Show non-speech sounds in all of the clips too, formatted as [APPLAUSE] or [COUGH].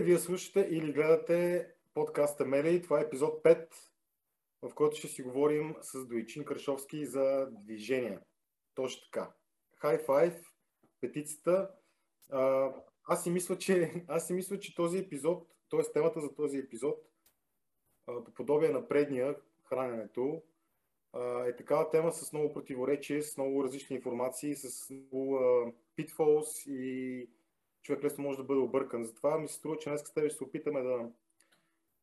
Вие слушате или гледате подкаста Мели. Това е епизод 5, в който ще си говорим с Дойчин Крашовски за движения. Точно така. High five, петицата. аз си мисля, че, аз си мисля, че този епизод, т.е. темата за този епизод, по подобие на предния, храненето, е такава тема с много противоречие, с много различни информации, с много pitfalls и човек лесно може да бъде объркан. Затова ми се струва, че днес с тебе ще се опитаме да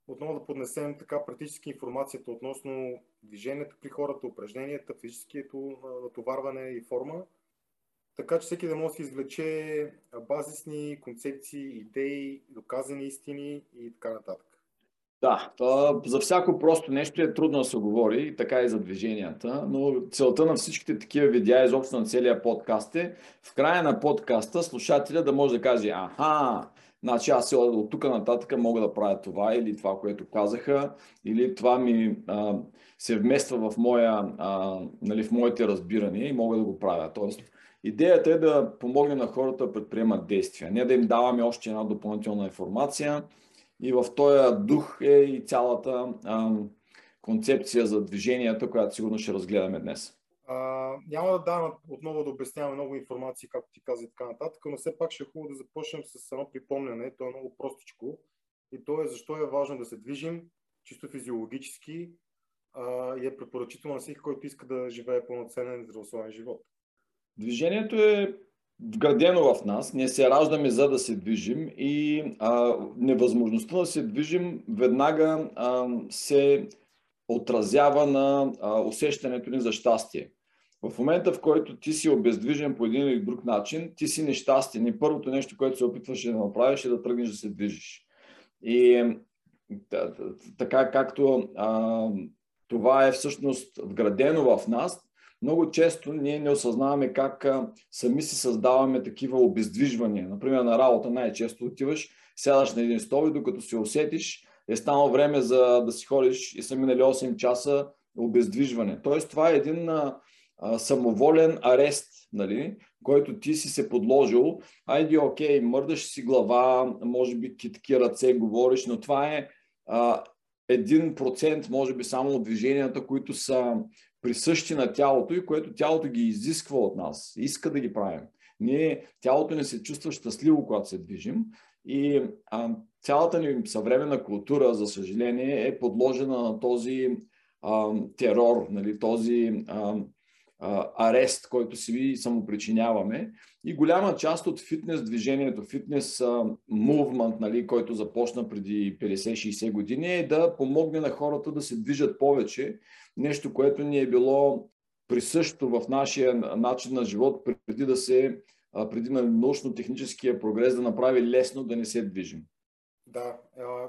отново да поднесем така практически информацията относно движението при хората, упражненията, физическото натоварване и форма, така че всеки да може да извлече базисни концепции, идеи, доказани истини и така нататък. Да, това, за всяко просто нещо е трудно да се говори, така и за движенията, но целта на всичките такива видеа, изобщо на целия подкаст е в края на подкаста слушателя да може да каже, аха, значи аз от тук нататък мога да правя това или това, което казаха, или това ми а, се вмества в, моя, а, нали, в моите разбирания и мога да го правя. Тоест, идеята е да помогне на хората да предприемат действия, не да им даваме още една допълнителна информация, и в този дух е и цялата а, концепция за движенията, която сигурно ще разгледаме днес. А, няма да давам отново да обясняваме много информации, както ти каза и така нататък, но все пак ще е хубаво да започнем с едно припомняне. То е много простичко. И то е защо е важно да се движим, чисто физиологически а, и е препоръчително на всеки, който иска да живее пълноценен здравословен живот. Движението е вградено в нас. Ние се раждаме за да се движим и а, невъзможността да се движим веднага а, се отразява на а, усещането ни за щастие. В момента, в който ти си обездвижен по един или друг начин, ти си нещастен и първото нещо, което се опитваш да направиш е да тръгнеш да се движиш. И така както а, това е всъщност вградено в нас, много често ние не осъзнаваме как сами си създаваме такива обездвижвания. Например, на работа най-често отиваш, сядаш на един стол и докато се усетиш, е станало време за да си ходиш и са минали 8 часа обездвижване. Тоест, това е един а, самоволен арест, нали, който ти си се подложил. Айде, окей, мърдаш си глава, може би китки ръце говориш, но това е а, 1% може би само от движенията, които са присъщи на тялото и което тялото ги изисква от нас, иска да ги правим. Ние, тялото не се чувства щастливо, когато се движим и а, цялата ни съвременна култура, за съжаление, е подложена на този а, терор, нали, този а, а, арест, който си самопричиняваме. И голяма част от фитнес движението, фитнес мувмент, нали, който започна преди 50-60 години, е да помогне на хората да се движат повече. Нещо, което ни е било присъщо в нашия начин на живот, преди да се, преди на научно-техническия прогрес да направи лесно да не се движим. Да,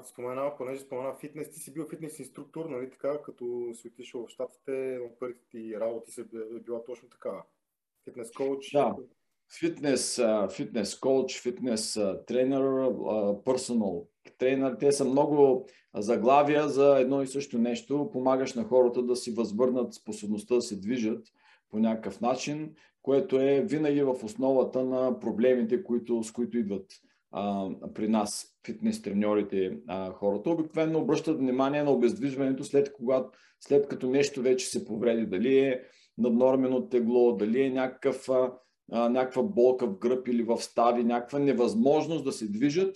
спомена, понеже спомена фитнес, ти си бил фитнес инструктор, нали така, като си отишъл в Штатите, на първите ти работи се е била точно така. Фитнес коуч. Да, фитнес, фитнес коуч, фитнес тренер, персонал тренер. Те са много заглавия за едно и също нещо. Помагаш на хората да си възвърнат способността да се движат по някакъв начин, което е винаги в основата на проблемите, които, с които идват при нас, фитнес треньорите, хората. Обикновено обръщат внимание на обездвижването след, когато, след като нещо вече се повреди. Дали е наднормено тегло, дали е някакъв, а, някаква болка в гръб или в стави, някаква невъзможност да се движат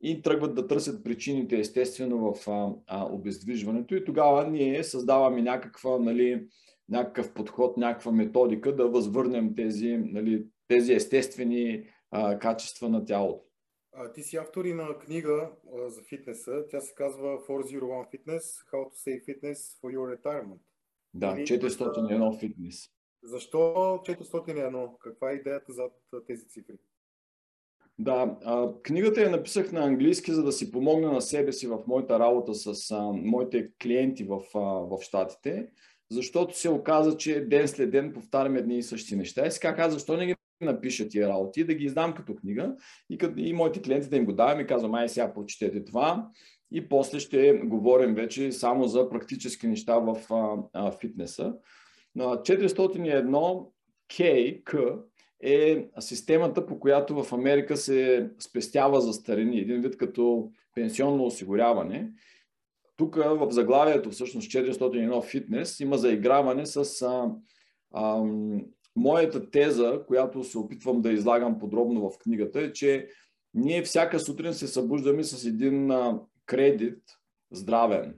и тръгват да търсят причините естествено в а, а, обездвижването и тогава ние създаваме някаква, нали, някакъв подход, някаква методика да възвърнем тези, нали, тези естествени а, качества на тялото. А, ти си автор и на книга а, за фитнеса. Тя се казва 401 Fitness, How to Save Fitness for Your Retirement. Да, 401 фитнес. Защо 401? Каква е идеята зад тези цифри? Да, а, книгата я написах на английски, за да си помогна на себе си в моята работа с а, моите клиенти в, а, в Штатите, защото се оказа, че ден след ден повтаряме едни и същи неща. И сега казах, защо не ги напиша тия работи, да ги издам като книга и, като, и моите клиенти да им го давам и казвам, ай сега прочетете това и после ще говорим вече само за практически неща в а, а, фитнеса. 401 K, K е системата, по която в Америка се спестява за старини, един вид като пенсионно осигуряване. Тук в заглавието, всъщност 401 фитнес, има заиграване с а, а, моята теза, която се опитвам да излагам подробно в книгата, е, че ние всяка сутрин се събуждаме с един кредит здравен.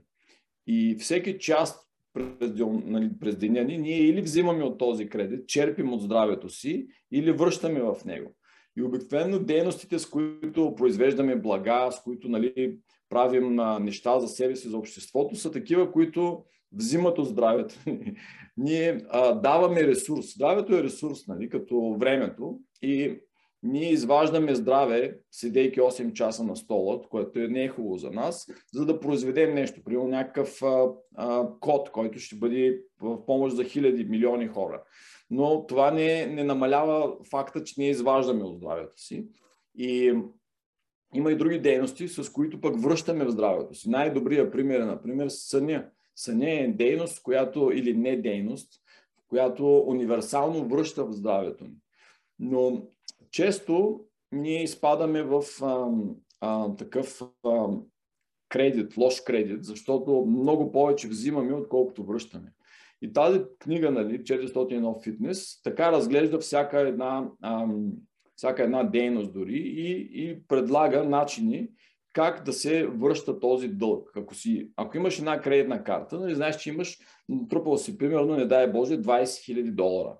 И всеки част през, нали, през деня ни, ние или взимаме от този кредит, черпим от здравето си, или връщаме в него. И обикновено дейностите, с които произвеждаме блага, с които нали, правим а, неща за себе си, за обществото, са такива, които взимат от здравето. [LAUGHS] Ние а, даваме ресурс. Здравето е ресурс, нали, като времето. И ние изваждаме здраве, седейки 8 часа на стола, което е не е хубаво за нас, за да произведем нещо, примерно някакъв а, а, код, който ще бъде в помощ за хиляди, милиони хора. Но това не, не намалява факта, че ние изваждаме от здравето си. И има и други дейности, с които пък връщаме в здравето си. Най-добрият пример е, например, съня. Съня е дейност, която, или не дейност, която универсално връща в здравето ни. Но често ние изпадаме в а, а, такъв а, кредит, лош кредит, защото много повече взимаме, отколкото връщаме. И тази книга, нали, 401 фитнес, така разглежда всяка една, а, всяка една дейност дори и, и предлага начини как да се връща този дълг. Ако, си, ако имаш една кредитна карта, нали, знаеш, че имаш, натрупал си примерно, не дай Боже, 20 000 долара.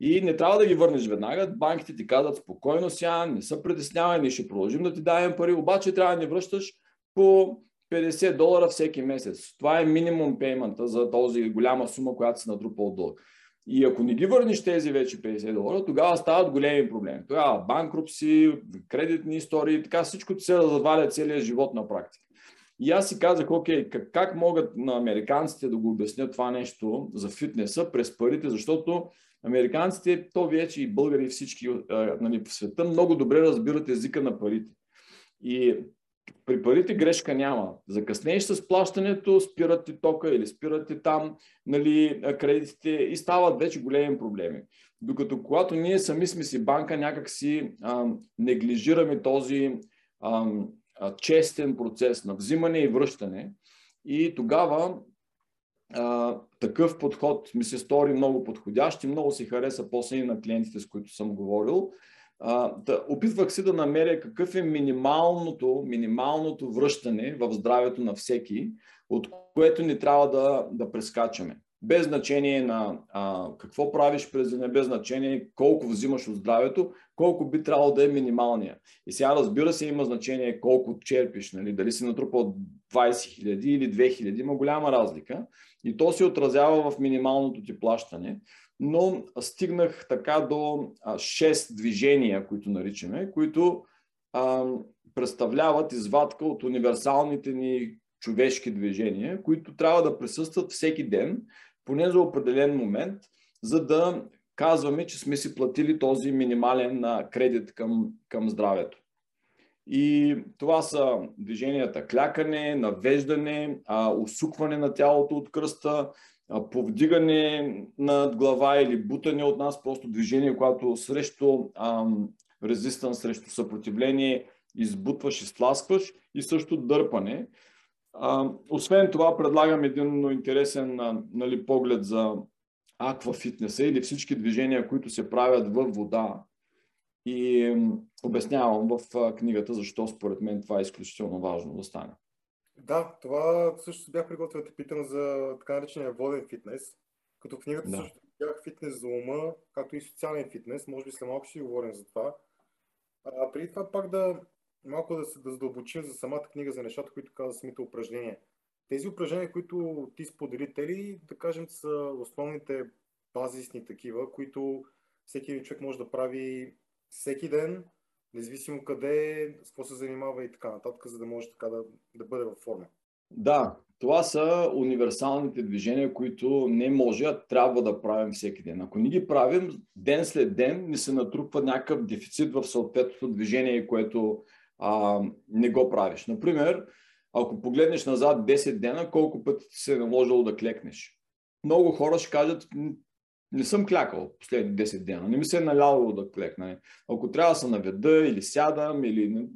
И не трябва да ги върнеш веднага. Банките ти казват спокойно сега, не са притеснявай, ние ще продължим да ти даваме пари, обаче трябва да не връщаш по 50 долара всеки месец. Това е минимум пеймента за този голяма сума, която се натрупа дълг. И ако не ги върнеш тези вече 50 долара, тогава стават големи проблеми. Тогава банкрупси, кредитни истории, така всичко се заваля целият живот на практика. И аз си казах, окей, как, как могат на американците да го обяснят това нещо за фитнеса през парите, защото американците, то вече и българи всички нали, в света много добре разбират езика на парите. И при парите грешка няма. Закъснееш с плащането, спират ти тока или спират ти там нали, кредитите и стават вече големи проблеми. Докато когато ние сами сме си банка, някак си неглижираме този а, а, честен процес на взимане и връщане. И тогава а, такъв подход ми се стори много подходящ и много си хареса после и на клиентите, с които съм говорил. А, да, опитвах се да намеря какъв е минималното, минималното връщане в здравето на всеки, от което не трябва да, да прескачаме. Без значение на а, какво правиш през деня, без значение колко взимаш от здравето, колко би трябвало да е минималния. И сега разбира се има значение колко черпиш, нали? дали си натрупал 20 000 или 2 000, има голяма разлика. И то се отразява в минималното ти плащане но стигнах така до 6 движения, които наричаме, които а, представляват извадка от универсалните ни човешки движения, които трябва да присъстват всеки ден, поне за определен момент, за да казваме, че сме си платили този минимален кредит към, към здравето. И това са движенията клякане, навеждане, усукване на тялото от кръста, повдигане над глава или бутане от нас, просто движение, което срещу резистанс, срещу съпротивление избутваш и сласкваш и също дърпане. А, освен това, предлагам един интересен нали, поглед за аквафитнеса или всички движения, които се правят във вода. И обяснявам в книгата защо според мен това е изключително важно да стане. Да, това също бях приготвил да те питам за така наречения воден фитнес. Като в книгата да. също бях фитнес за ума, както и социален фитнес. Може би след малко ще говорим за това. А, преди това пак да малко да се да задълбочим за самата книга, за нещата, които каза самите упражнения. Тези упражнения, които ти сподели, те ли, да кажем, са основните базисни такива, които всеки човек може да прави всеки ден, независимо къде, с какво се занимава и така нататък, за да може така да, да бъде във форма. Да, това са универсалните движения, които не може, а трябва да правим всеки ден. Ако не ги правим, ден след ден ни се натрупва някакъв дефицит в съответното движение, което а, не го правиш. Например, ако погледнеш назад 10 дена, колко пъти ти се е наложило да клекнеш? Много хора ще кажат, Не съм клякал последните 10 дена. Не ми се е наляло да клекна. Ако трябва да се наведа или сядам, или...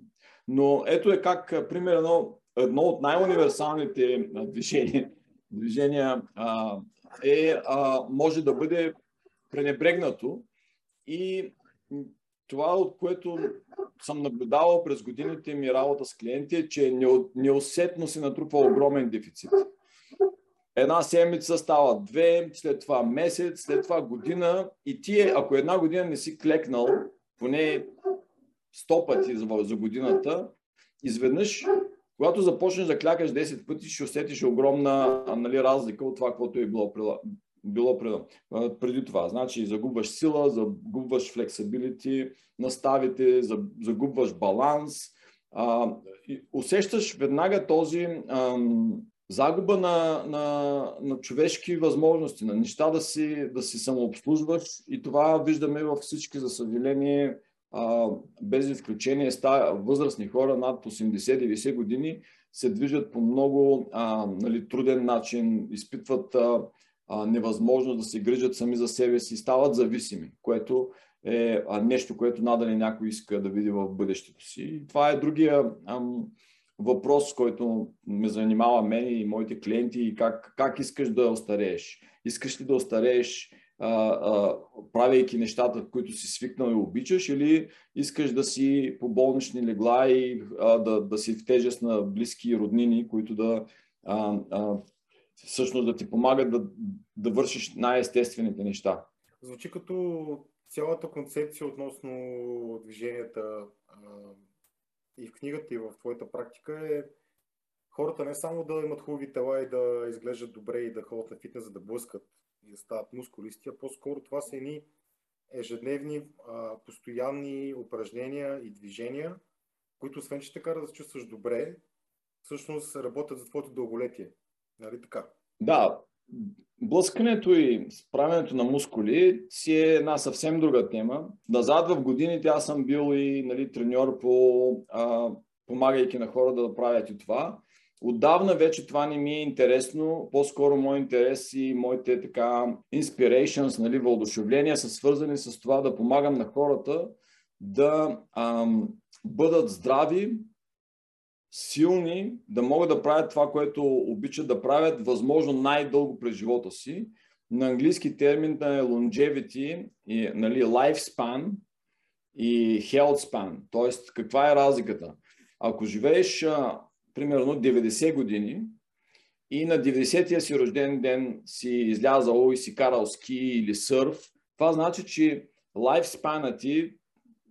Но ето е как, примерно, едно от най-универсалните движения, [LAUGHS] движения а, е, а, може да бъде пренебрегнато и това, от което съм наблюдавал през годините ми работа с клиенти, е, че неусетно се натрупва огромен дефицит. Една седмица става две, след това месец, след това година и ти, ако една година не си клекнал, поне 100 пъти за, за годината, изведнъж, когато започнеш да клякаш 10 пъти, ще усетиш огромна нали, разлика от това, което е било, било преди това. Значи загубваш сила, загубваш флексибилити, наставите, загубваш баланс. А, усещаш веднага този ам, загуба на, на, на човешки възможности, на неща да си, да си самообслужваш и това виждаме във всички, за съжаление, а, без изключение, ста, възрастни хора над 80-90 години се движат по много а, нали, труден начин, изпитват а, а, невъзможност да се грижат сами за себе си, стават зависими, което е нещо, което надали някой иска да види в бъдещето си. И това е другия ам, въпрос, който ме занимава мен и моите клиенти и как, как искаш да остарееш. Искаш ли да остарееш а, а, правейки нещата, които си свикнал и обичаш, или искаш да си по болнични легла и а, да, да си в тежест на близки и роднини, които да а, а, всъщност да ти помагат да, да вършиш най-естествените неща. Звучи като цялата концепция относно движенията и в книгата, и в твоята практика е хората не само да имат хубави тела и да изглеждат добре и да ходят на фитнес, за да блъскат и да стават мускулисти, а по-скоро това са едни ежедневни, а, постоянни упражнения и движения, които освен, че така да се чувстваш добре, всъщност работят за твоето дълголетие. Нали така? Да, блъскането и справянето на мускули си е една съвсем друга тема. Назад в годините аз съм бил и нали, треньор по а, помагайки на хора да правят и това. Отдавна вече това не ми е интересно. По-скоро мой интерес и моите така inspirations, нали, въодушевления са свързани с това да помагам на хората да ам, бъдат здрави, силни, да могат да правят това, което обичат да правят, възможно най-дълго през живота си. На английски термин е longevity, и, нали, lifespan и health span. Тоест, каква е разликата? Ако живееш, а, примерно, 90 години и на 90-я си рожден ден си излязал и си карал ски или сърф, това значи, че лайфспана ти,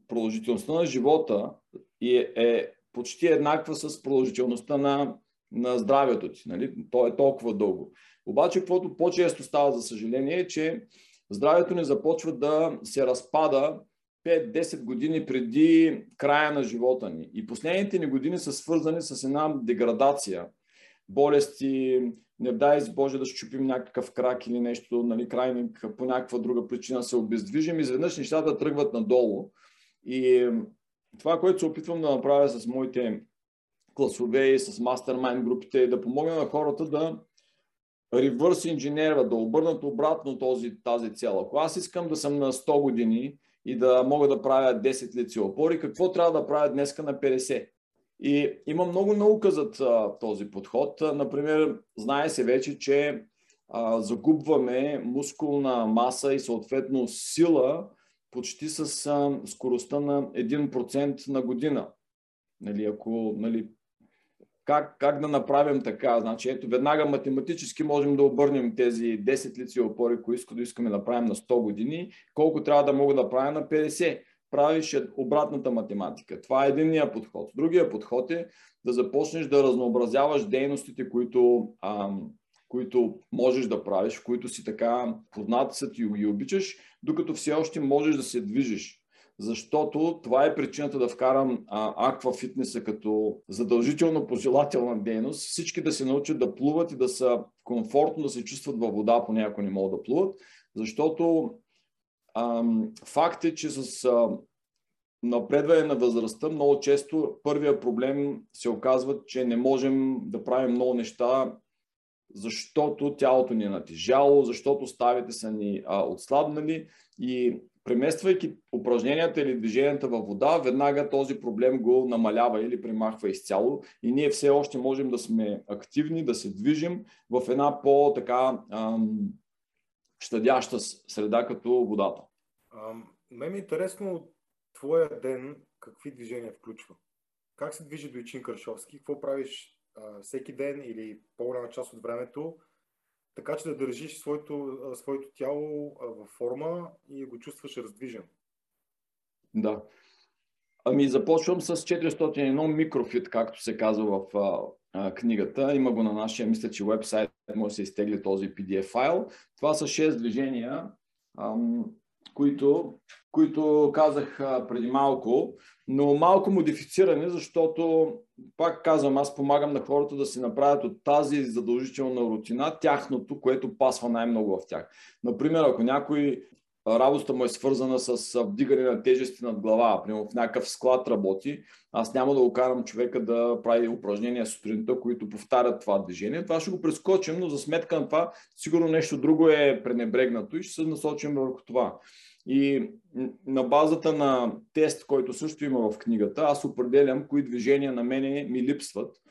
продължителността на живота е, е почти еднаква с продължителността на, на здравето ти. Нали? То е толкова дълго. Обаче, каквото по-често става, за съжаление, е, че здравето ни започва да се разпада 5-10 години преди края на живота ни. И последните ни години са свързани с една деградация. Болести, не дай с Боже да щупим някакъв крак или нещо, нали, крайник по някаква друга причина се обездвижим, изведнъж нещата тръгват надолу. И това, което се опитвам да направя с моите класове и с мастермайн групите е да помогна на хората да ревърс инженерват, да обърнат обратно този, тази цел. Ако аз искам да съм на 100 години и да мога да правя 10 лици опори, какво трябва да правя днеска на 50? И има много наука за този подход. Например, знае се вече, че а, загубваме мускулна маса и съответно сила почти с а, скоростта на 1% на година. Нали, ако, нали, как, как да направим така? Значи, ето, веднага математически можем да обърнем тези 10 лици опори, които искаме да правим на 100 години, колко трябва да мога да правя на 50. Правиш обратната математика. Това е единния подход. Другия подход е да започнеш да разнообразяваш дейностите, които ам, които можеш да правиш, които си така познат са ти и обичаш, докато все още можеш да се движиш. Защото това е причината да вкарам аква фитнеса като задължително пожелателна дейност. Всички да се научат да плуват и да са комфортно да се чувстват във вода, поне ако не могат да плуват. Защото ам, факт е, че с а, напредване на възрастта много често първия проблем се оказва, че не можем да правим много неща защото тялото ни е натежало, защото ставите са ни а, отслабнали и премествайки упражненията или движенията във вода, веднага този проблем го намалява или примахва изцяло и ние все още можем да сме активни, да се движим в една по-така щадяща среда като водата. Мен е интересно от твоя ден какви движения включва. Как се движи Дойчин Каршовски? Какво правиш всеки ден или по-голяма част от времето, така че да държиш своето, своето тяло във форма и го чувстваш раздвижен? Да. Ами започвам с 401 микрофит, както се казва в а, книгата. Има го на нашия, мисля, че вебсайт може да се изтегли този PDF файл. Това са 6 движения, ам, които, които казах преди малко, но малко модифицирани, защото, пак казвам, аз помагам на хората да си направят от тази задължителна рутина тяхното, което пасва най-много в тях. Например, ако някой работата му е свързана с вдигане на тежести над глава, примерно в някакъв склад работи, аз няма да го карам човека да прави упражнения сутринта, които повтарят това движение. Това ще го прескочим, но за сметка на това сигурно нещо друго е пренебрегнато и ще се насочим върху това. И на базата на тест, който също има в книгата, аз определям кои движения на мене ми липсват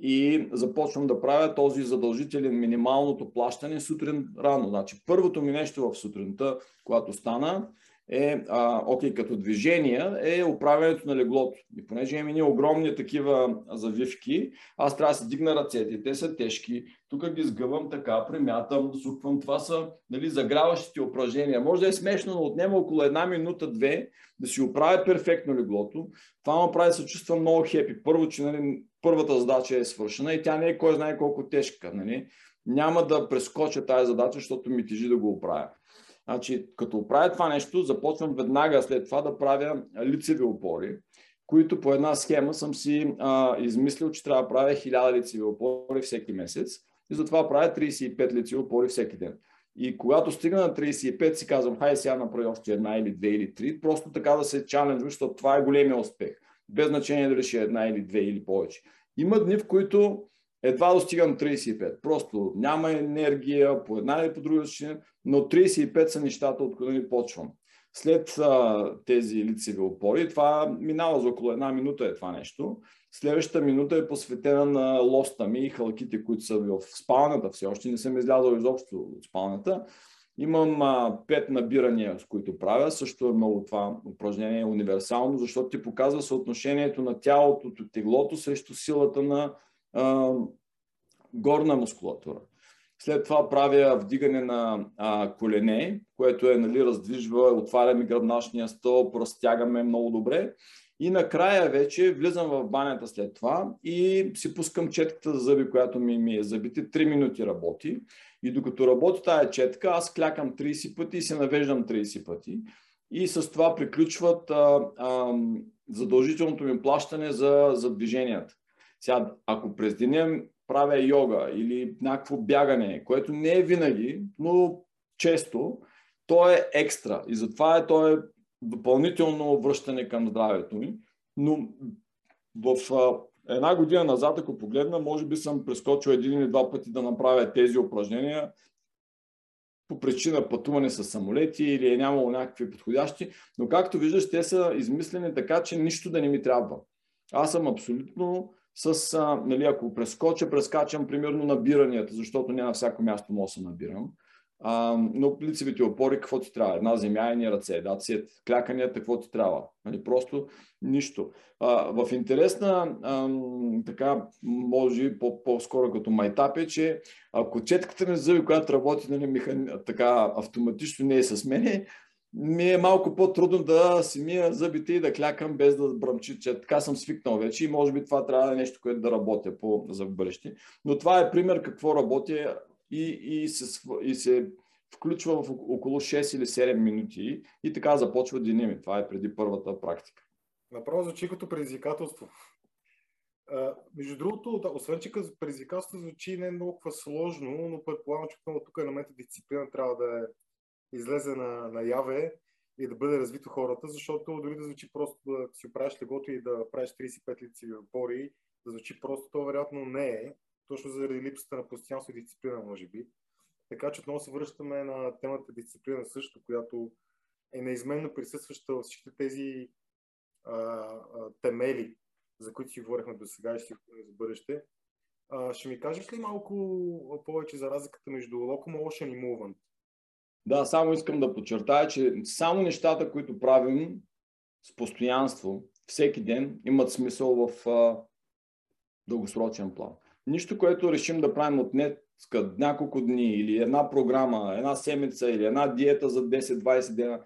и започвам да правя този задължителен минималното плащане сутрин рано. Значи, първото ми нещо в сутринта, когато стана, е, а, окей, като движение, е управянето на леглото. И понеже имаме ние огромни такива завивки, аз трябва да се дигна ръцете, те са тежки, тук ги сгъвам така, премятам, суквам. Това са нали, заграващите упражнения. Може да е смешно, но отнема около една минута-две да си оправя перфектно леглото. Това ме прави да се чувствам много хепи. Първо, че нали, първата задача е свършена и тя не е кой знае колко тежка. Нали. Няма да прескоча тази задача, защото ми тежи да го оправя. Значи, като правя това нещо, започвам веднага след това да правя лицеви опори, които по една схема съм си а, измислил, че трябва да правя 1000 лицеви опори всеки месец и затова правя 35 лицеви опори всеки ден. И когато стигна на 35, си казвам, хай сега направи още една или две или три, просто така да се чаленджва, защото това е големия успех. Без значение дали ще е една или две или повече. Има дни, в които едва достигам 35. Просто няма енергия по една или по друга причина, но 35 са нещата, откъде ни почвам. След а, тези лицеви опори, това минава за около една минута е това нещо. Следващата минута е посветена на лоста ми и халките, които са в спалнята. Все още не съм излязъл изобщо от спалнята. Имам а, пет набирания, с които правя. Също е много това упражнение универсално, защото ти показва съотношението на тялото, теглото срещу силата на а, горна мускулатура. След това правя вдигане на а, колене, което е, нали, раздвижва, отваряме гръбначния стълб, разтягаме много добре. И накрая вече влизам в банята след това и си пускам четката за зъби, която ми, ми е забити. 3 минути работи. И докато работи тая четка, аз клякам 30 пъти и се навеждам 30 пъти. И с това приключват а, а, задължителното ми плащане за, за движенията. Сега, ако през деня правя йога или някакво бягане, което не е винаги, но често, то е екстра. И затова е, то е допълнително връщане към здравето ми. Но в една година назад, ако погледна, може би съм прескочил един или два пъти да направя тези упражнения по причина пътуване с самолети или е нямало някакви подходящи, но както виждаш, те са измислени така, че нищо да не ми трябва. Аз съм абсолютно с, а, нали, ако прескоча, прескачам примерно набиранията, защото няма всяко място мога да се набирам. А, но лицевите опори, какво ти трябва? Една земя и ни ръце, да, цвет. Кляканията, какво ти трябва? Нали, просто нищо. А, в интерес на, така, може по- по-скоро като майтап е, че ако четката ми зъби, която работи нали, механи... така автоматично не е с мене, ми е малко по-трудно да си мия зъбите и да клякам без да бръмчи, че така съм свикнал вече и може би това трябва да е нещо, което да работя по, за бъдеще. Но това е пример какво работя и, и, се, и се включва в около 6 или 7 минути и така започва деня ми. Това е преди първата практика. Направо звучи като предизвикателство. Uh, между другото, да, освен че като предизвикателство звучи не много сложно, но предполагам, че тук на момента дисциплина трябва да е излезе на, на яве и да бъде развито хората, защото дори да звучи просто да си оправиш легото и да правиш 35 лицеви опори, да звучи просто, то вероятно не е. Точно заради липсата на постоянство и дисциплина, може би. Така че отново се връщаме на темата дисциплина също, която е неизменно присъстваща във всички тези а, а, темели, за които си говорихме до сега и си говорим за бъдеще. А, ще ми кажеш ли малко повече за разликата между Locomotion и Movement? Да, само искам да подчертая, че само нещата, които правим с постоянство, всеки ден, имат смисъл в а, дългосрочен план. Нищо, което решим да правим от днес няколко дни или една програма, една седмица или една диета за 10-20 дена,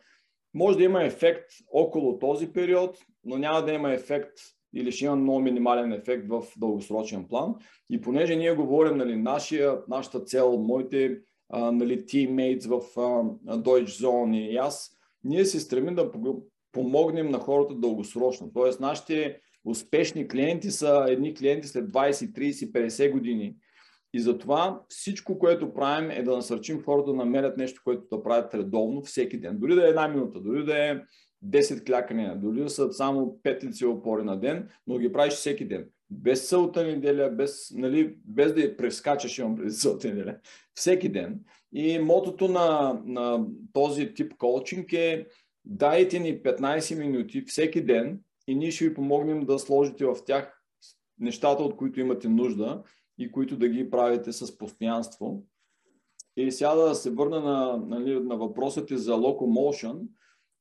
може да има ефект около този период, но няма да има ефект или ще има много минимален ефект в дългосрочен план. И понеже ние говорим, нали, нашия, нашата цел, моите а, нали, teammates в а, Deutsche Zone и аз, ние се стремим да помогнем на хората дългосрочно. Тоест, нашите успешни клиенти са едни клиенти след 20, 30, 50 години. И затова всичко, което правим е да насърчим хората да намерят нещо, което да правят редовно всеки ден. Дори да е една минута, дори да е 10 клякания, дори да са само 5 лице опори на ден, но ги правиш всеки ден. Без сълта неделя, без, нали, без да я прескачаш, имам преди сълта неделя. Всеки ден. И мотото на, на този тип коучинг е дайте ни 15 минути всеки ден и ние ще ви помогнем да сложите в тях нещата, от които имате нужда и които да ги правите с постоянство. И сега да се върна на, нали, на въпросите за locomotion.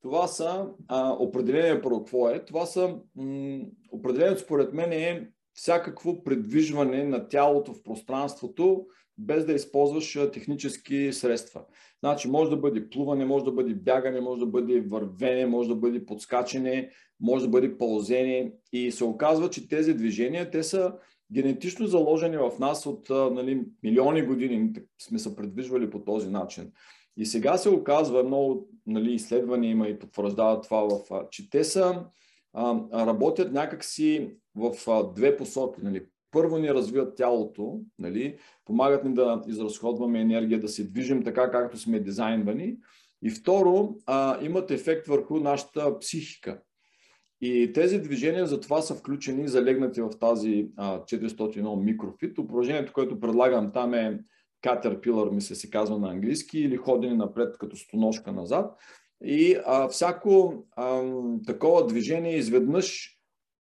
Това са а, определение про какво е. Това са м- определението според мен е всякакво предвижване на тялото в пространството, без да използваш технически средства. Значи може да бъде плуване, може да бъде бягане, може да бъде вървене, може да бъде подскачане, може да бъде пълзение. И се оказва, че тези движения, те са генетично заложени в нас от нали, милиони години. Сме се предвижвали по този начин. И сега се оказва, много нали, изследвания има и потвърждават това, в, че те са, а, работят някакси в а, две посоки. Нали. Първо ни развиват тялото, нали, помагат ни да изразходваме енергия, да се движим така, както сме дизайнвани. И второ, а, имат ефект върху нашата психика. И тези движения затова са включени, залегнати в тази а, 401 микрофит. Упражнението, което предлагам там е Caterpillar, мисля се казва на английски, или ходене напред като стоножка назад. И а, всяко а, такова движение изведнъж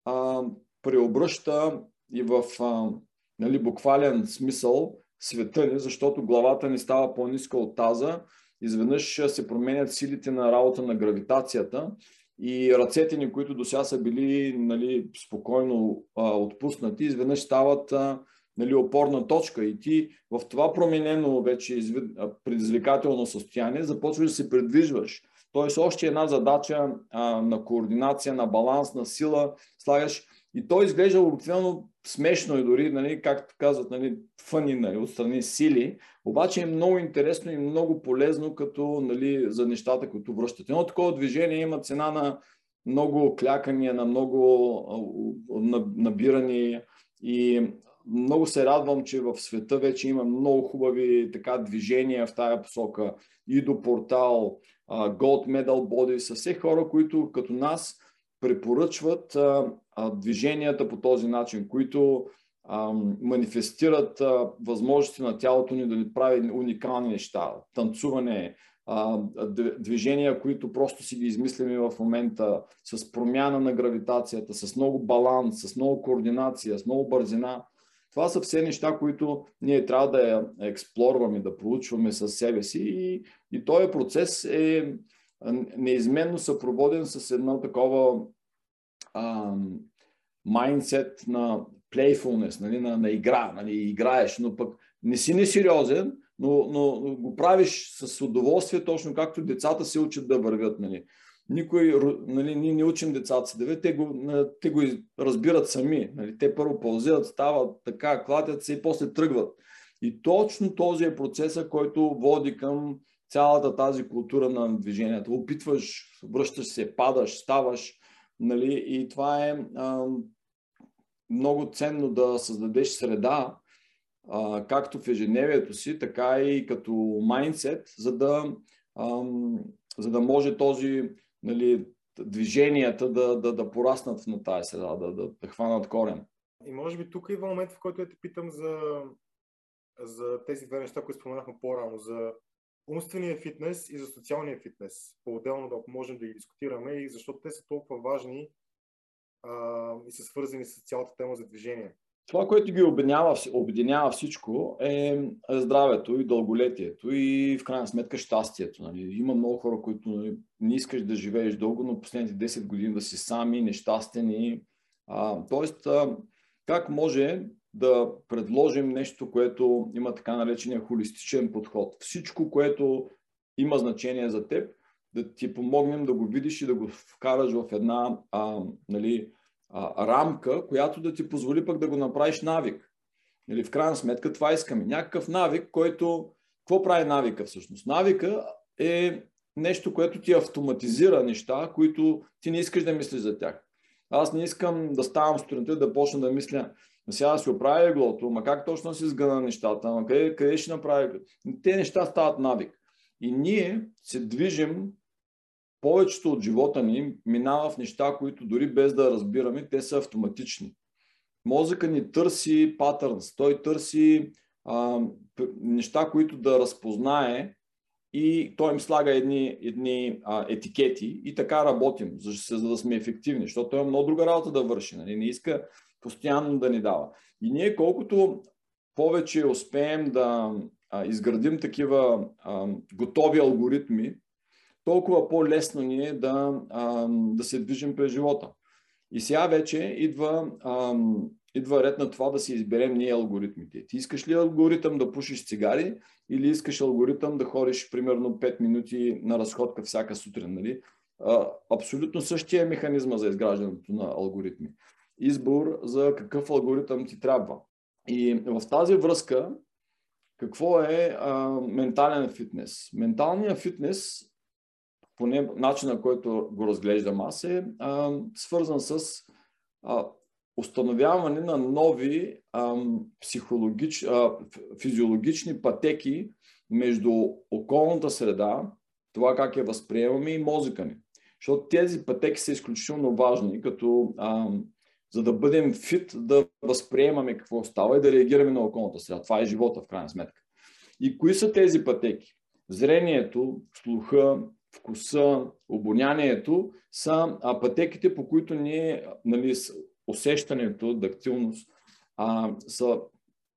а, преобръща и в а, нали, буквален смисъл света ни, защото главата ни става по-ниска от таза, изведнъж се променят силите на работа на гравитацията и ръцете ни, които до сега са били нали, спокойно а, отпуснати, изведнъж стават а, нали, опорна точка и ти в това променено вече извед, предизвикателно състояние започваш да се предвижваш. Тоест още една задача а, на координация, на баланс, на сила слагаш и то изглежда обикновено смешно и дори, нали, както казват, нали, фъни, нали, отстрани сили, обаче е много интересно и много полезно като нали, за нещата, които връщат. Едно такова движение има цена на много клякания, на много набирани и много се радвам, че в света вече има много хубави така движения в тая посока. И до портал, Gold Medal Body, са все хора, които като нас препоръчват движенията по този начин, които манифестират възможности на тялото ни да ни прави уникални неща. Танцуване, движения, които просто си ги измисляме в момента, с промяна на гравитацията, с много баланс, с много координация, с много бързина. Това са все неща, които ние трябва да я експлорваме, да проучваме със себе си и, и този процес е неизменно съпроводен с едно такова майндсет на playfulness, нали, на, на игра, нали, играеш, но пък не си несериозен, но, но, но го правиш с удоволствие, точно както децата се учат да вървят. Нали. Никой, нали, ние не учим децата си да те го, те го разбират сами. Нали. Те първо паузират, стават така, клатят се и после тръгват. И точно този е процеса, който води към цялата тази култура на движението. Опитваш, връщаш се, падаш, ставаш. Нали? И това е а, много ценно да създадеш среда, а, както в ежедневието си, така и като майндсет, за да, за да може този нали, движенията да, да, да пораснат на тази среда, да, да, да хванат корен. И може би тук идва момент, в който я те питам за, за тези две неща, които споменахме по-рано, за умствения фитнес и за социалния фитнес. По-отделно да можем да ги дискутираме и защото те са толкова важни а, и са свързани с цялата тема за движение. Това, което ги обединява, обединява всичко е здравето и дълголетието и в крайна сметка щастието. Нали. Има много хора, които нали, не искаш да живееш дълго, но последните 10 години да си сами, нещастен и... А, тоест, а, как може да предложим нещо, което има така наречения холистичен подход. Всичко, което има значение за теб, да ти помогнем да го видиш и да го вкараш в една а, нали, а, рамка, която да ти позволи пък да го направиш навик. Нали, в крайна сметка това искаме. Някакъв навик, който... Какво прави навика всъщност? Навика е нещо, което ти автоматизира неща, които ти не искаш да мислиш за тях. Аз не искам да ставам сутринта да почна да мисля, сега си оправя еглото, ма как точно си сгъна нещата, ма къде, къде ще направя? Те неща стават навик. И ние се движим, повечето от живота ни минава в неща, които дори без да разбираме, те са автоматични. Мозъка ни търси патърнс, той търси а, неща, които да разпознае и той им слага едни, едни а, етикети и така работим, за, за да сме ефективни, защото той има много друга работа да върши. Нали? Не иска постоянно да ни дава. И ние колкото повече успеем да а, изградим такива а, готови алгоритми, толкова по-лесно ни е да, а, да се движим през живота. И сега вече идва, а, идва ред на това да си изберем ние алгоритмите. Ти искаш ли алгоритъм да пушиш цигари или искаш алгоритъм да ходиш примерно 5 минути на разходка всяка сутрин? Нали? А, абсолютно същия е механизма за изграждането на алгоритми избор за какъв алгоритъм ти трябва. И в тази връзка, какво е а, ментален фитнес? Менталният фитнес, поне начина, който го разглеждам аз, е а, свързан с а, установяване на нови а, психологич, а, физиологични пътеки между околната среда, това как я възприемаме и мозъка ни. Защото тези пътеки са изключително важни, като а, за да бъдем фит, да възприемаме какво става и да реагираме на околната среда. Това е живота, в крайна сметка. И кои са тези пътеки? Зрението, слуха, вкуса, обонянието са пътеките, по които ние, нали, усещането, дактилност, а, са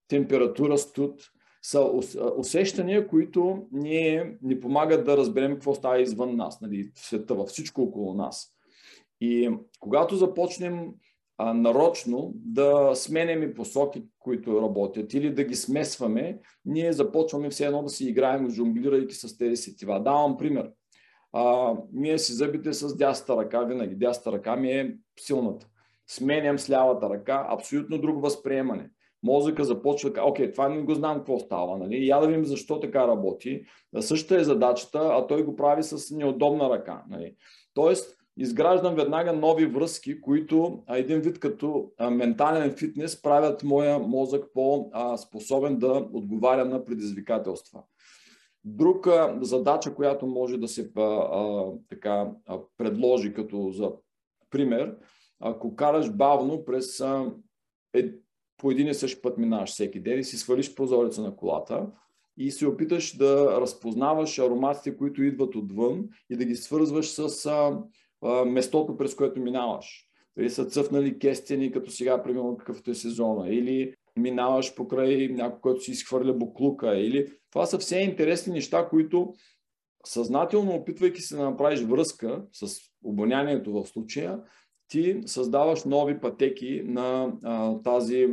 температура, студ, са усещания, които ние ни помагат да разберем какво става извън нас, нали, в света, във всичко около нас. И когато започнем а, нарочно да сменяме посоки, които работят или да ги смесваме, ние започваме все едно да си играем, жонглирайки с тези сетива. Давам пример. А, ние си зъбите с дясната ръка, винаги дясната ръка ми е силната. Сменям с лявата ръка, абсолютно друго възприемане. Мозъка започва, окей, това не го знам какво става, нали? Я да видим защо така работи. Същата е задачата, а той го прави с неудобна ръка. Нали? Тоест, изграждам веднага нови връзки, които един вид като ментален фитнес правят моя мозък по-способен да отговаря на предизвикателства. Друга задача, която може да се а, а, така, а, предложи като за пример, ако караш бавно през а, е, по един и същ път минаваш всеки ден и си свалиш прозореца на колата и се опиташ да разпознаваш ароматите, които идват отвън и да ги свързваш с а, местото, през което минаваш. Дали са цъфнали кестени, като сега, примерно, какъвто е сезона, или минаваш покрай някой, който си изхвърля буклука, или... Това са все интересни неща, които съзнателно, опитвайки се да направиш връзка с обонянието в случая, ти създаваш нови пътеки на а, тази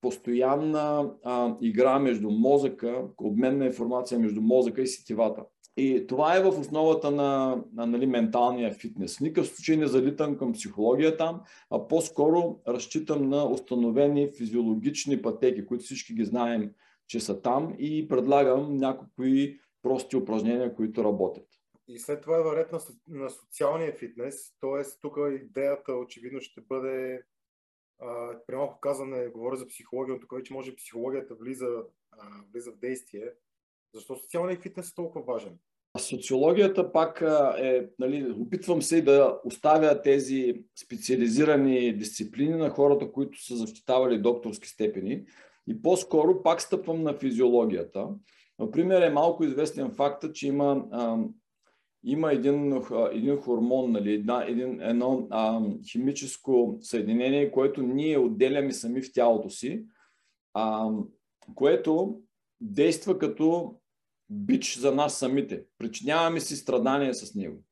постоянна а, игра между мозъка, обмен на информация между мозъка и сетивата. И това е в основата на, на нали, менталния фитнес. В никакъв случай не залитам към психология там, а по-скоро разчитам на установени физиологични пътеки, които всички ги знаем, че са там и предлагам някакви прости упражнения, които работят. И след това е варет на, на социалния фитнес, т.е. тук идеята очевидно ще бъде, при малко казане, говоря за психология, но тук вече може психологията влиза, а, влиза в действие, защо социалният фитнес е толкова важен? социологията пак е, нали, опитвам се да оставя тези специализирани дисциплини на хората, които са защитавали докторски степени и по-скоро пак стъпвам на физиологията. Например, е малко известен факта, че има, а, има един, един хормон, нали, една, един, едно а, химическо съединение, което ние отделяме сами в тялото си, а, което действа като бич за нас самите. Причиняваме си страдания с него.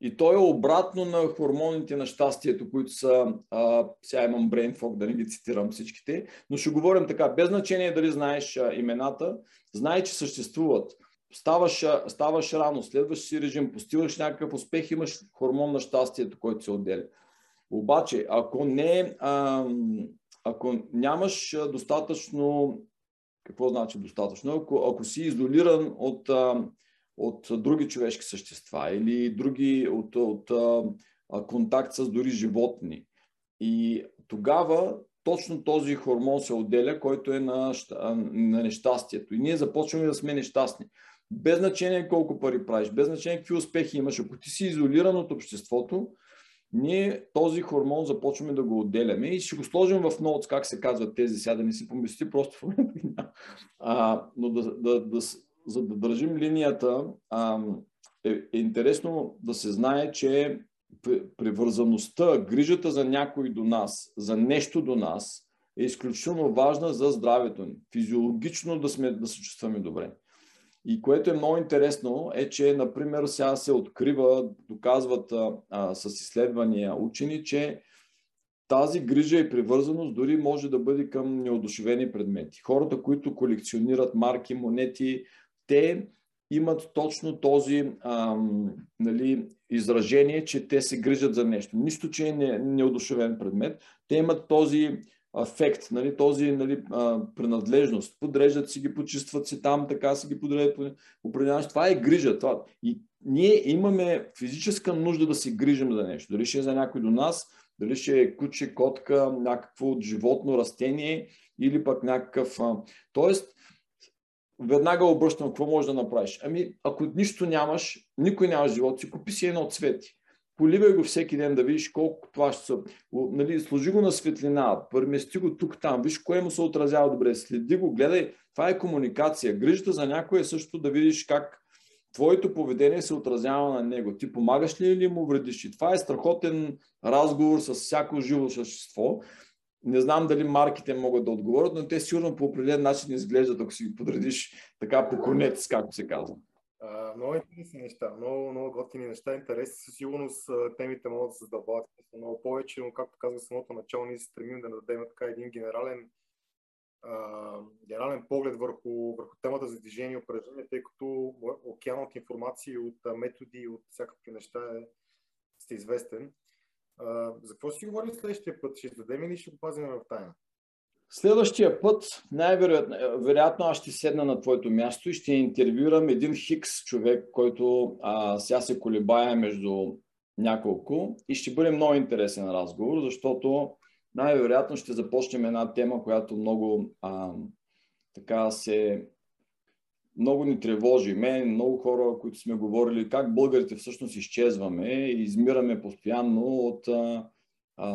И то е обратно на хормоните на щастието, които са, а, сега имам brain fog, да не ги цитирам всичките, но ще говорим така, без значение дали знаеш а, имената, знай, че съществуват. Ставаш, ставаш рано, следваш си режим, постигаш някакъв успех, имаш хормон на щастието, който се отделя. Обаче, ако не, а, ако нямаш достатъчно какво значи достатъчно? Ако, ако си изолиран от, от други човешки същества или други от, от, от контакт с дори животни. И тогава точно този хормон се отделя, който е на, на нещастието. И ние започваме да сме нещастни. Без значение колко пари правиш, без значение какви успехи имаш, ако ти си изолиран от обществото, ние този хормон започваме да го отделяме и ще го сложим в ноутс, как се казват тези, сега да не си помисли, просто в момента Но да, да, да, за да държим линията, а, е, е интересно да се знае, че привързаността, грижата за някой до нас, за нещо до нас, е изключително важна за здравето ни. Физиологично да, сме, да се чувстваме добре. И което е много интересно е, че, например, сега се открива, доказват а, с изследвания учени, че тази грижа и привързаност дори може да бъде към неодушевени предмети. Хората, които колекционират марки, монети, те имат точно този ам, нали, изражение, че те се грижат за нещо. Нищо, че е неодушевен предмет. Те имат този афект, нали, този нали, а, принадлежност. Подреждат си ги, почистват си там, така си ги подреждат. Определено. Това е грижа. Това. И ние имаме физическа нужда да се грижим за нещо. Дали ще е за някой до нас, дали ще е куче, котка, някакво от животно растение или пък някакъв... А... Тоест, веднага обръщам какво можеш да направиш. Ами, ако нищо нямаш, никой няма живот, си купи си едно цвети поливай го всеки ден да видиш колко това ще са. Нали, сложи го на светлина, премести го тук-там, виж кое му се отразява добре, следи го, гледай. Това е комуникация. Грижата за някой е също да видиш как твоето поведение се отразява на него. Ти помагаш ли или му вредиш? И това е страхотен разговор с всяко живо същество. Не знам дали марките могат да отговорят, но те сигурно по определен начин изглеждат, ако си ги подредиш така по конец, както се казва. Много интересни неща, много, много готини неща. Интересни със сигурност темите могат да се задълбават много повече, но както казах самото начало, ние се стремим да дадем така един генерален, uh, генерален поглед върху, върху темата за движение и упражнение, тъй като океан от информации, от методи, от всякакви неща е, сте известен. Uh, за какво си говорим следващия път? Ще издадем или ще го пазим в тайна? Следващия път, най-вероятно аз ще седна на твоето място и ще интервюрам един хикс човек, който а, сега се колебая между няколко и ще бъде много интересен разговор, защото най-вероятно ще започнем една тема, която много а, така се много ни тревожи. Мен, много хора, които сме говорили как българите всъщност изчезваме и измираме постоянно от а,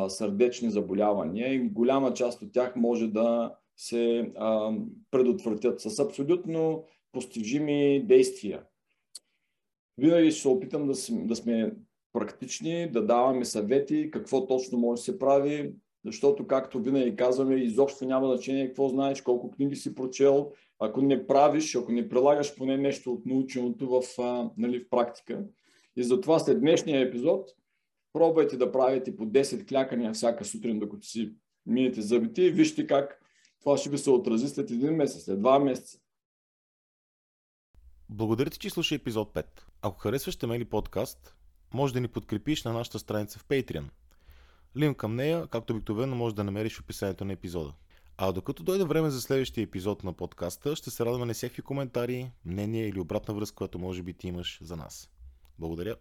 сърдечни заболявания и голяма част от тях може да се а, предотвратят с абсолютно постижими действия. Винаги ще се опитам да, да сме практични, да даваме съвети, какво точно може да се прави, защото, както винаги казваме, изобщо няма значение какво знаеш, колко книги си прочел. Ако не правиш, ако не прилагаш поне нещо от наученото в, а, нали, в практика. И затова след днешния епизод Пробвайте да правите по 10 клякания всяка сутрин, докато си минете зъбите и вижте как това ще ви се отрази след един месец, след два месеца. Благодаря ти, че слуша епизод 5. Ако харесваш Темели подкаст, може да ни подкрепиш на нашата страница в Patreon. Линк към нея, както обикновено, може да намериш в описанието на епизода. А докато дойде време за следващия епизод на подкаста, ще се радваме на всеки коментари, мнения или обратна връзка, която може би ти имаш за нас. Благодаря.